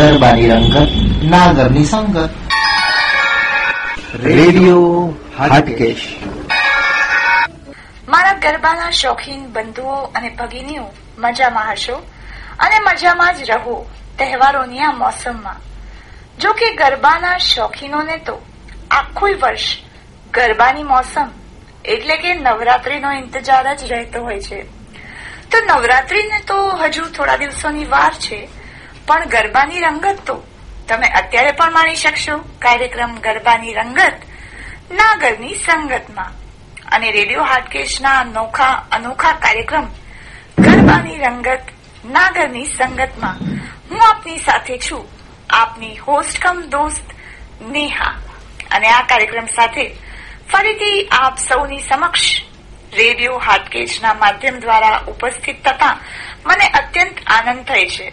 ગરબાની રંગત નાગરની સંગત રેડિયો હાટકેશ. મારા ગરબાના શોખીન બંધુઓ અને ભગીનીઓ, મજામાં હશો? અને મજામાં જ રહો તહેવારોની આ મોસમમાં. જો કે ગરબાના શોખીનોને તો આખું વર્ષ ગરબાની મોસમ એટલે કે નવરાત્રીનો ઇંતજાર જ રહેતો હોય છે. તો નવરાત્રીને તો હજુ થોડા દિવસોની વાર છે. પણ ગરબાની રંગત તો. તમે અત્યારે પણ માણી શકશો કાર્યક્રમ ગરબાની રંગત, નાગરની સંગતમાં. અને રેડિયો હાટકેશના અનોખા અનોખા કાર્યક્રમ ગરબાની રંગત, નાગરની સંગતમાં. હું આપની સાથે છું, આપની હોસ્ટ કમ દોસ્ત નેહા. અને આ કાર્યક્રમ સાથે ફરીથી આપ સૌની સમક્ષ રેડિયો હાટકેશના માધ્યમ દ્વારા ઉપસ્થિત થતા મને અત્યંત આનંદ થાય છે.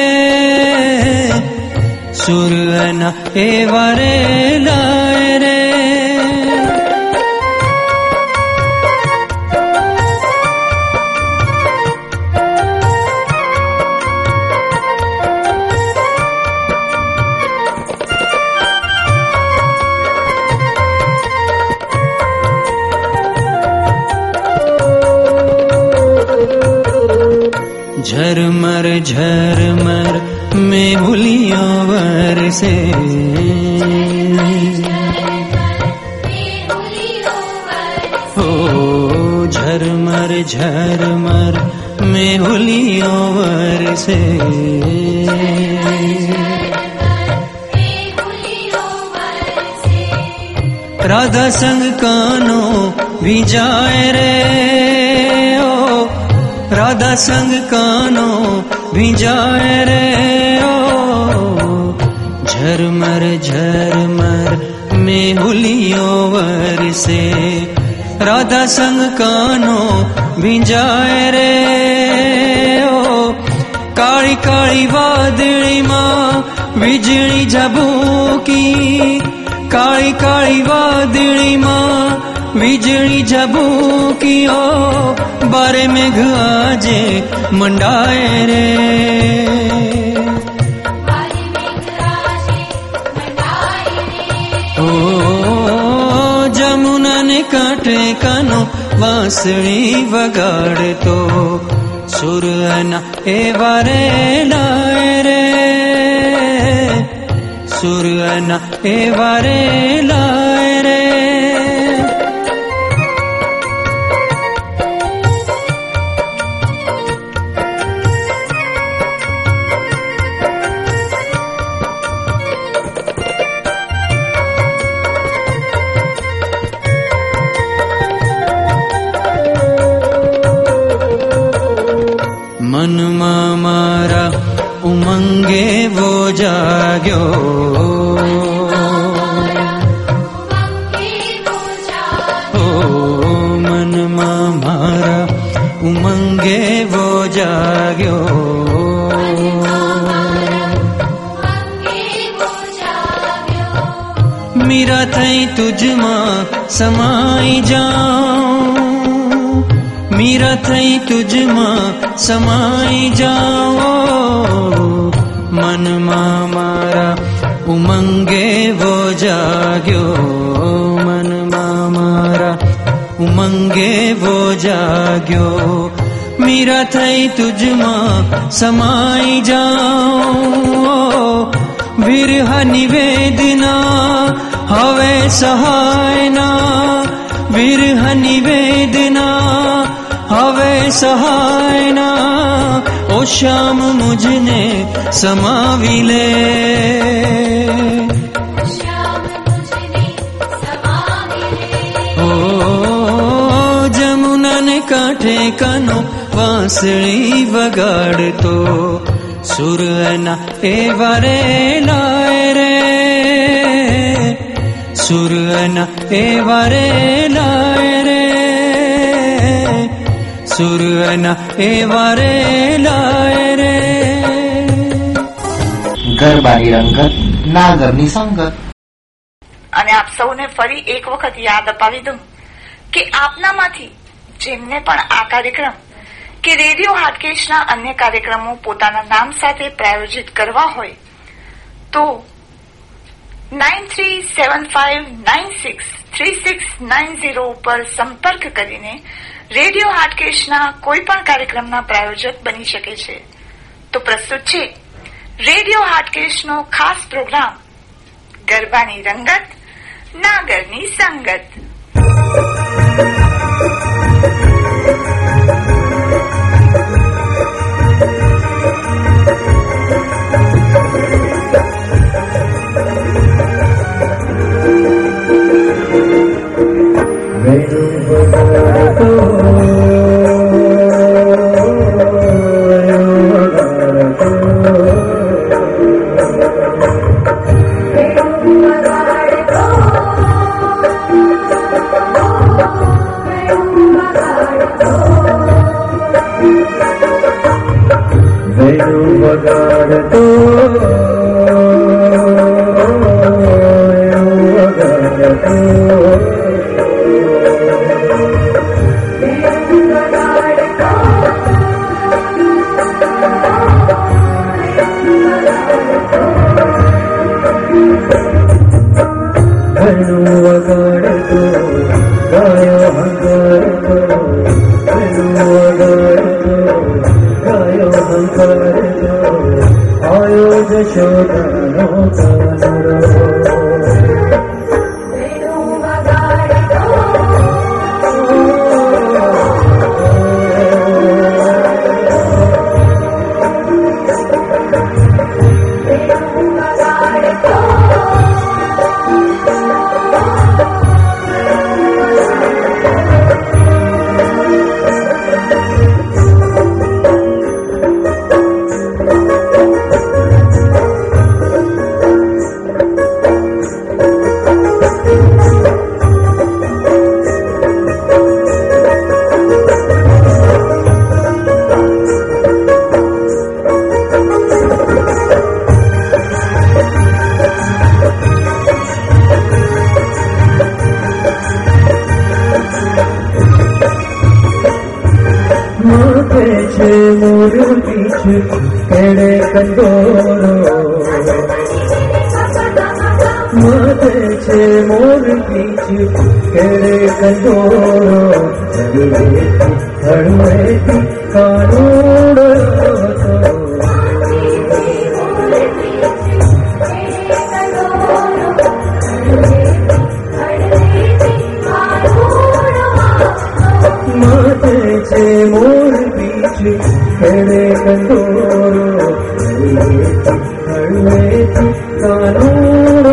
वरे તરસે રાધા સંગ કાનો ભીંજાય રે કાળી કાળી વાદળીમાં વીજળી ઝબૂકી કાળી કાળી વાદળીમાં વીજળી ઝબૂકી ઓ બારે મેઘ આજે મંડાય રે જમુનાને કાંઠે કાનો વાંસળી વગાડતો સુરના એ વારે લાય રે સુરના એ વારે લાય થઈ તુજમાં સમાઈ જાઓ વિરહ નિવેદના હવે સહાયના વિરહ નિવેદના સહાયના ઓ શ્યામ મુજને સમાવી લે. કાંઠે કાનો વાંસળી વગાડતો સુરના એ વારે લાય રે સુરના એ વારે લાય રે સુરના એ વારે લાય રે ગરબાની રંગત નાગરની સંગત. અને આપ સૌને ફરી એક વખત યાદ અપાવી દઉં કે આપનામાંથી જેમને પણ આ કાર્યક્રમ કે રેડિયો હાટકેશના અન્ય કાર્યક્રમો પોતાના નામ સાથે પ્રાયોજિત કરવા હોય, તો nine three seven five nine six three six nine zero ઉપર સંપર્ક કરીને રેડિયો હાટકેશના કોઈ પણ કાર્યક્રમના પ્રાયોજક બની શકે છે. તો પ્રસ્તુત છે, રેડિયો હાટકેશનો ખાસ પ્રોગ્રામ, ગરબાની રંગત, નાગરની સંગત. కాడోడో माथे छे मोर पीछे खड़े कंदोरो हड़वे कानूर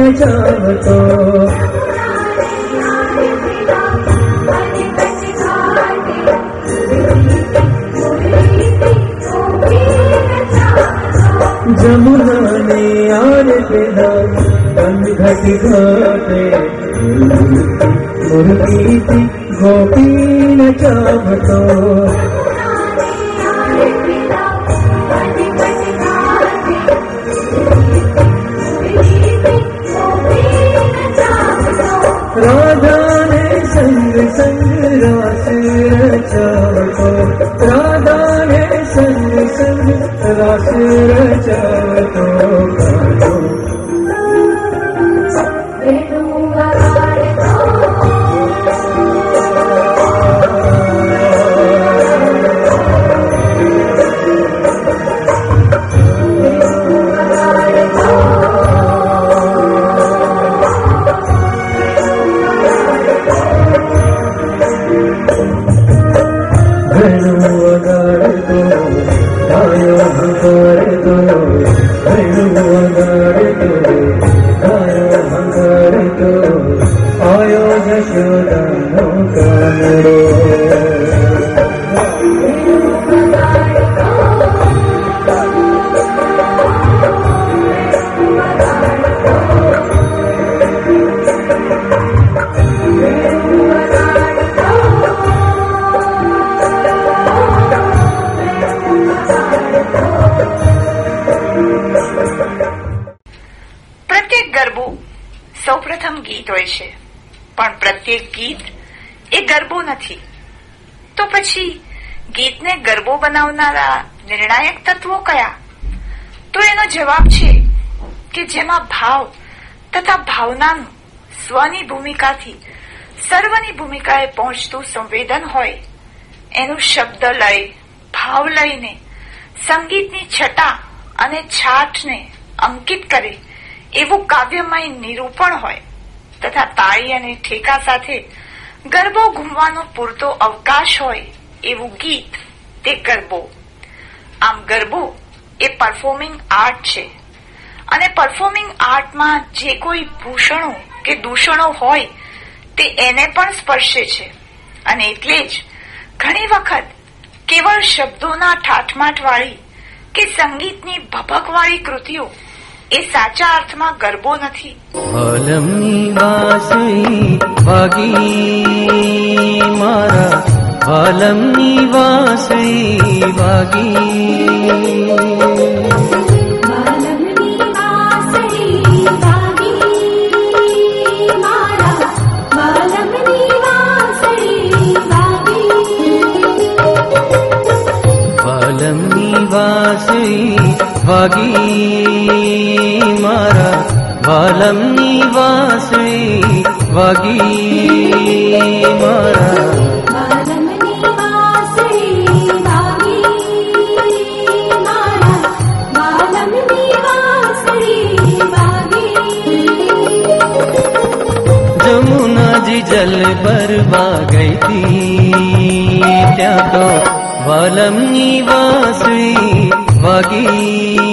ગોપીને ચાવતો જમુનાને આર પેદા અનઘટ ઘાટે મુરલીથી ગોપીને ચાવતો રાધાને જવાબ છે કે જેમાં ભાવ તથા ભાવનાનું સ્વની ભૂમિકાથી સર્વની ભૂમિકાએ પહોંચતું સંવેદન હોય, એનું શબ્દ લય, ભાવ લઈને સંગીતની છટા અને છાટને અંકિત કરે એવું કાવ્યમય નિરૂપણ હોય તથા તાળી અને ઠેકા સાથે ગરબો ઘૂમવાનો પૂરતો અવકાશ હોય એવું ગીત તે ગરબો. આમ ગરબો એ પરફોર્મિંગ આર્ટ છે. અને પરફોર્મિંગ આર્ટમાં જે કોઈ ભૂષણો કે દૂષણો હોય, તે એને પણ સ્પર્શે છે. અને એટલે જ ઘણી વખત કેવળ શબ્દોના ઠાઠમાઠવાળી કે સંગીતની ભભકવાળી કૃતિઓ એ સાચા અર્થમાં ગરબો નથી. વાગી મારા लं निवासी भगी बालं निवासी भगी मा बालं निवासरे भगी जल भागी का तु वी निवासी वगी।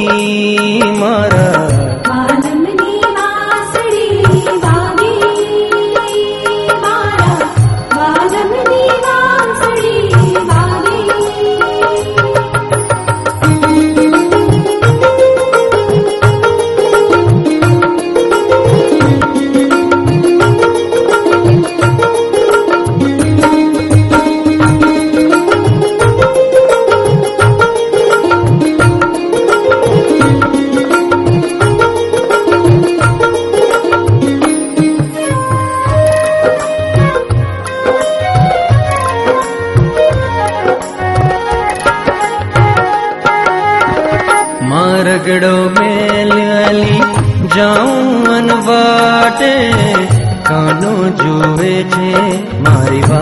पगड़ो मेल अली गडो मेलि कानो वाटे कु मारी मा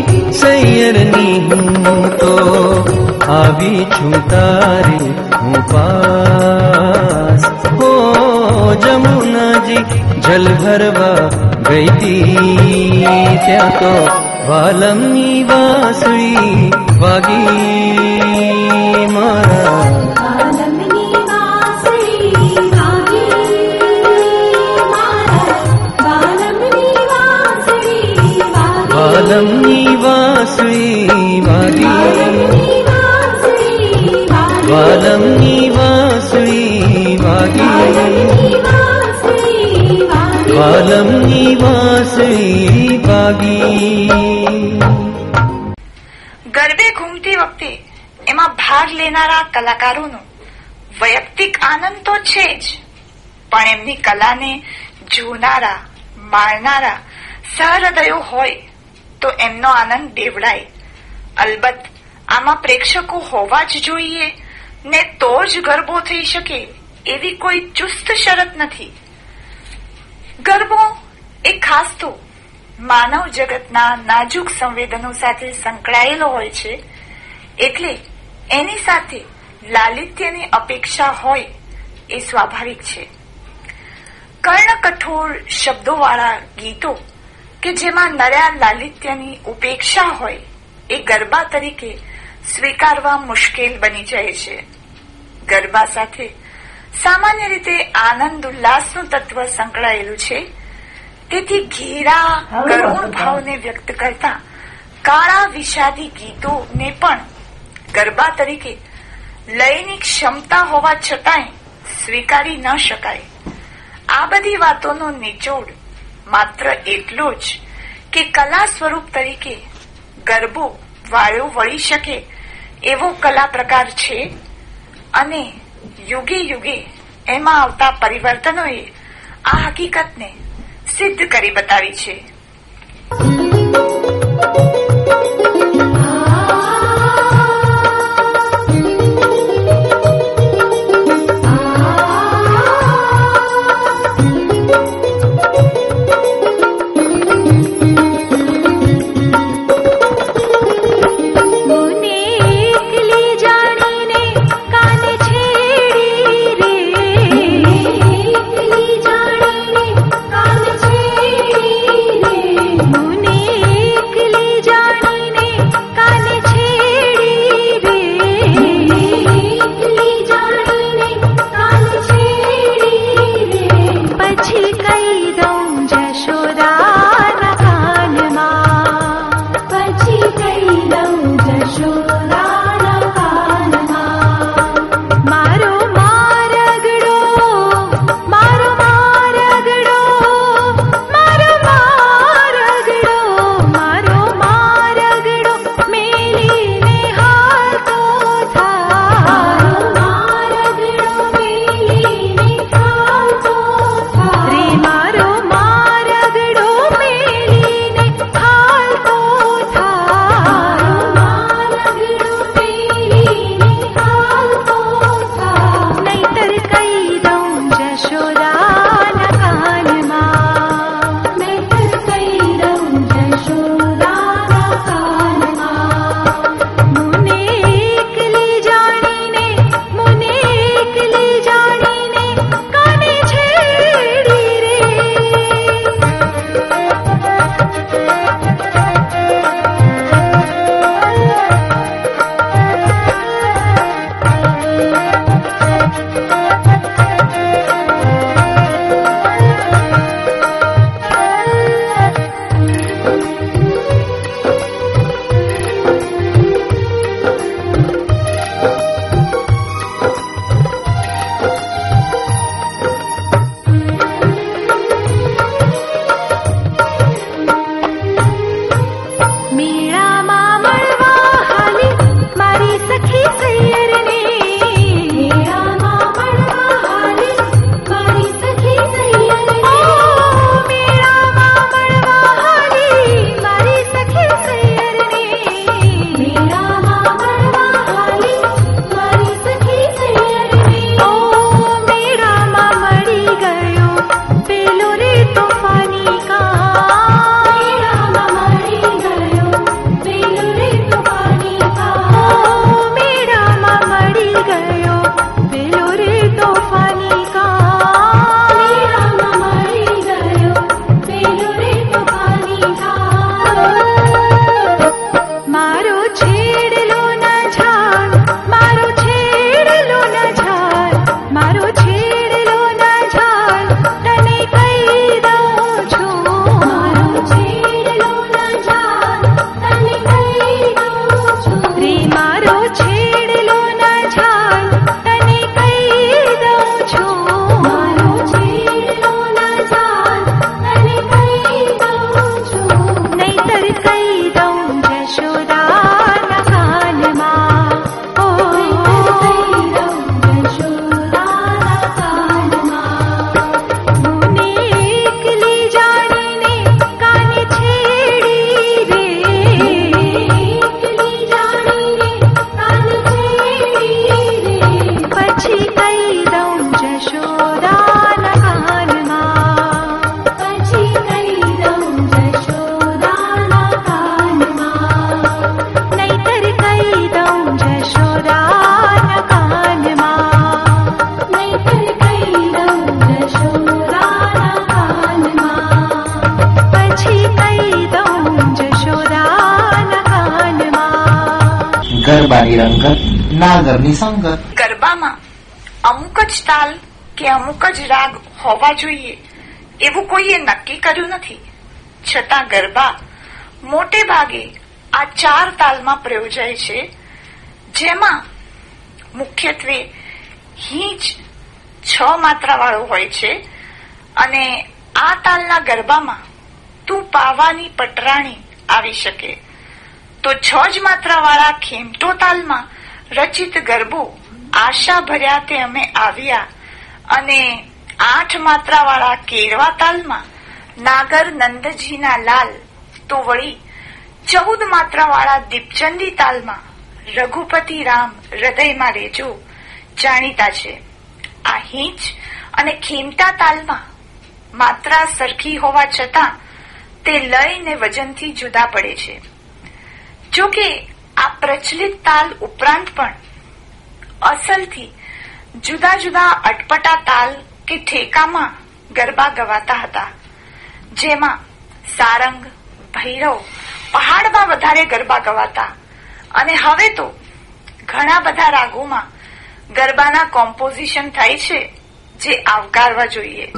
આવી છું તારી હું પાસ હો જમુનાજી જલ ભરવા ગઈ તી ત્યાં તો વાલમની વાસળી વાગી મારા આલમની વાસળી વાગી મારા બાલમની વાસળી વાગી વાલમની વાસળી વાલમની વાસળી વાગી વાલમની વાસળી વાગી ગરબે ઘૂમતી વખતે એમાં ભાગ લેનારા કલાકારોનો વૈયક્તિક આનંદ તો છે જ, પણ એમની કલાને જોનારા, માણનારા સહૃદયો હોય તો એમનો આનંદ દેવડાય. અલબત્ત આમાં પ્રેક્ષકો હોવા જ જોઈએ ને તો જ ગરબો થઈ શકે એવી કોઈ ચુસ્ત શરત નથી. ગરબો એ ખાસ તો માનવ જગતના નાજુક સંવેદનો સાથે સંકળાયેલો હોય છે, એટલે એની સાથે લાલિત્યની અપેક્ષા હોય એ સ્વાભાવિક છે. કર્ણ કઠોર શબ્દોવાળા ગીતો કે જેમાં નર્યા લાલિત્યની ઉપેક્ષા હોય એ ગરબા તરીકે સ્વીકારવા મુશ્કેલ બની જાય છે. ગરબા સાથે સામાન્ય રીતે આનંદ ઉલ્લાસનું તત્વ સંકળાયેલું છે. તેથી ઘેરા કરુણ ભાવને વ્યક્ત કરતા કાળા વિષાદી ગીતોને પણ ગરબા તરીકે લયની ક્ષમતા હોવા છતાંય સ્વીકારી ન શકાય. આ બધી વાતોનો નિચોડ માત્ર એટલો જ કે કલા સ્વરૂપ તરીકે ગરબો વાળો વળી શકે એવો કલા પ્રકાર છે. અને યુગે યુગે એમાં આવતા પરિવર્તનોએ આ હકીકતને સિદ્ધ કરી બતાવી છે. નાગરની સંગત ગરબામાં અમુક જ તાલ કે અમુક જ રાગ હોવા જોઈએ. એવું કોઈએ નક્કી કર્યું નથી. છતાં ગરબા મોટે ભાગે આ ચાર તાલમાં પ્રયોજાય છે, જેમાં મુખ્યત્વે હિંચ છ માત્રાવાળો હોય છે અને આ તાલના ગરબામાં તું પાવાની પટરાણી આવી શકે. તો છ જ માત્રાવાળા ખેમટો તાલમાં રચિત ગરબો આશા ભર્યા તે અમે આવ્યા અને આઠ માત્રાવાળા કેરવા તાલમાં નાગર નંદજીના લાલ તો વળી ચૌદ માત્રાવાળા દીપચંદી તાલમાં રઘુપતિ રામ હૃદયમાં રેજો જાણીતા છે. આ હિંચ અને ખીમતા તાલમાં માત્રા સરખી હોવા છતાં તે લય ને વજનથી જુદા પડે છે. જો કે આ પ્રચલિત તાલ ઉપરાંત પણ અસલથી જુદા જુદા અટપટા તાલ કે ઠેકામાં ગરબા ગવાતા હતા. જેમાં સારંગ, ભૈરવ, પહાડમાં વધારે ગરબા ગવાતા. અને હવે તો ઘણા બધા રાગોમાં ગરબાના કોમ્પોઝિશન થાય છે જે આવકારવા જોઈએ.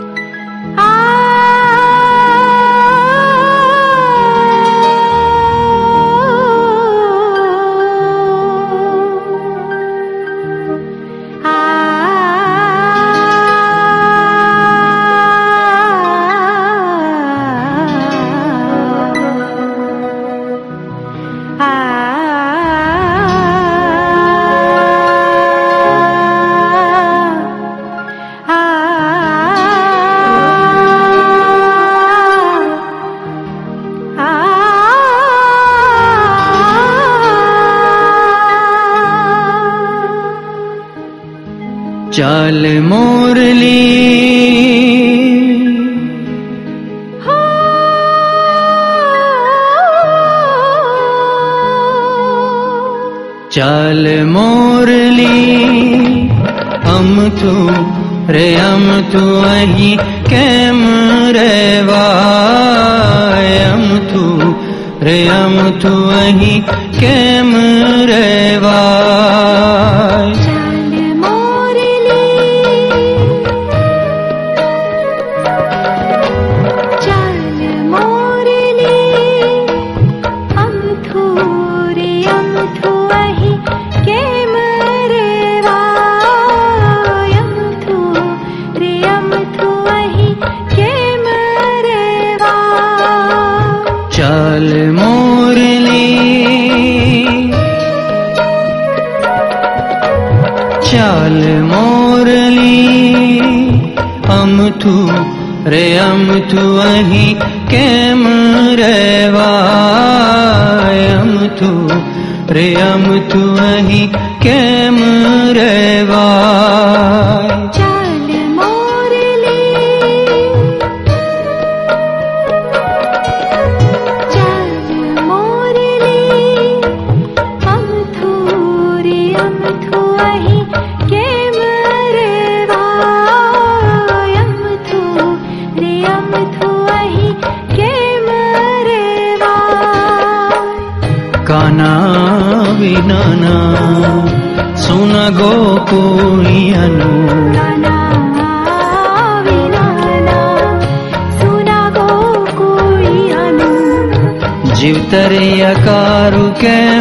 ચાલ મોરલી ચાલ મોરલી અમથું રે અમથું અહીં કેમ રેવા અમ તું રે અમથું અહીં કેમ again.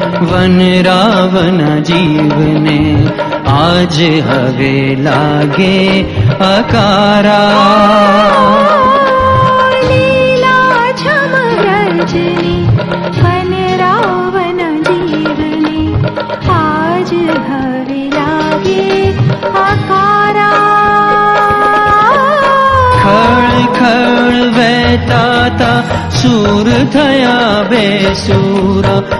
वनरावन जीवने आज हरे ले अकारा। वनरावन जीवने आज हवे लागे अकारा। खण वे सूर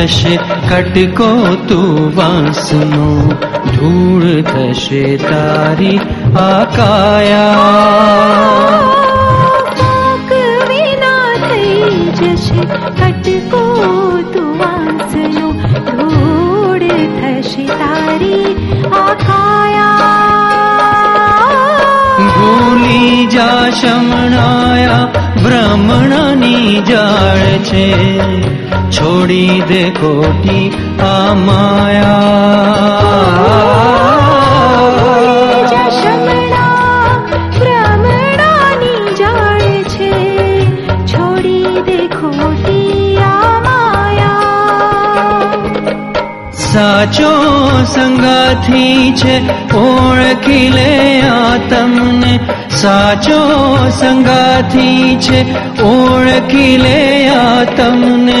થઈ જશે કટકો તું વાંસનો ધૂળ થશે તારી આકાયા ફૂંક વિના થઈ જશે કટકો તુવાસનો ધૂળ થશે તારી આકાયા ભૂલી જા શમણાયા ભ્રમણની જાળ છે છોડી દે ખોટી આ માયા જશમણા ભ્રમણાની જાળ છે છોડી દે ખોટી આ માયા સાચો સંગાથી છે ઓળખી લે આ તમને સાચો સંગાથી છે ઓળખી લે આ તમને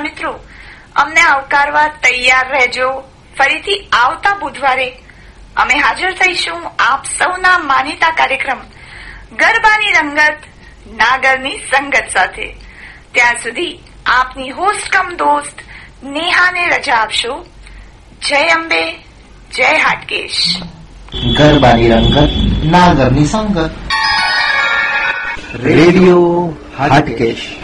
શ્રોતા મિત્રો અમને આવકારવા તૈયાર રહેજો. ફરીથી આવતા બુધવારે અમે હાજર થઈશું આપ સૌના માનીતા કાર્યક્રમ ગરબાની રંગત નાગરની સંગત સાથે. ત્યાં સુધી આપની હોસ્ટ કમ દોસ્ત નેહાને રજા આપશો. જય અંબે જય હાટકેશ. ગરબાની રંગત નાગરની સંગત. રેડિયો હાટકેશ.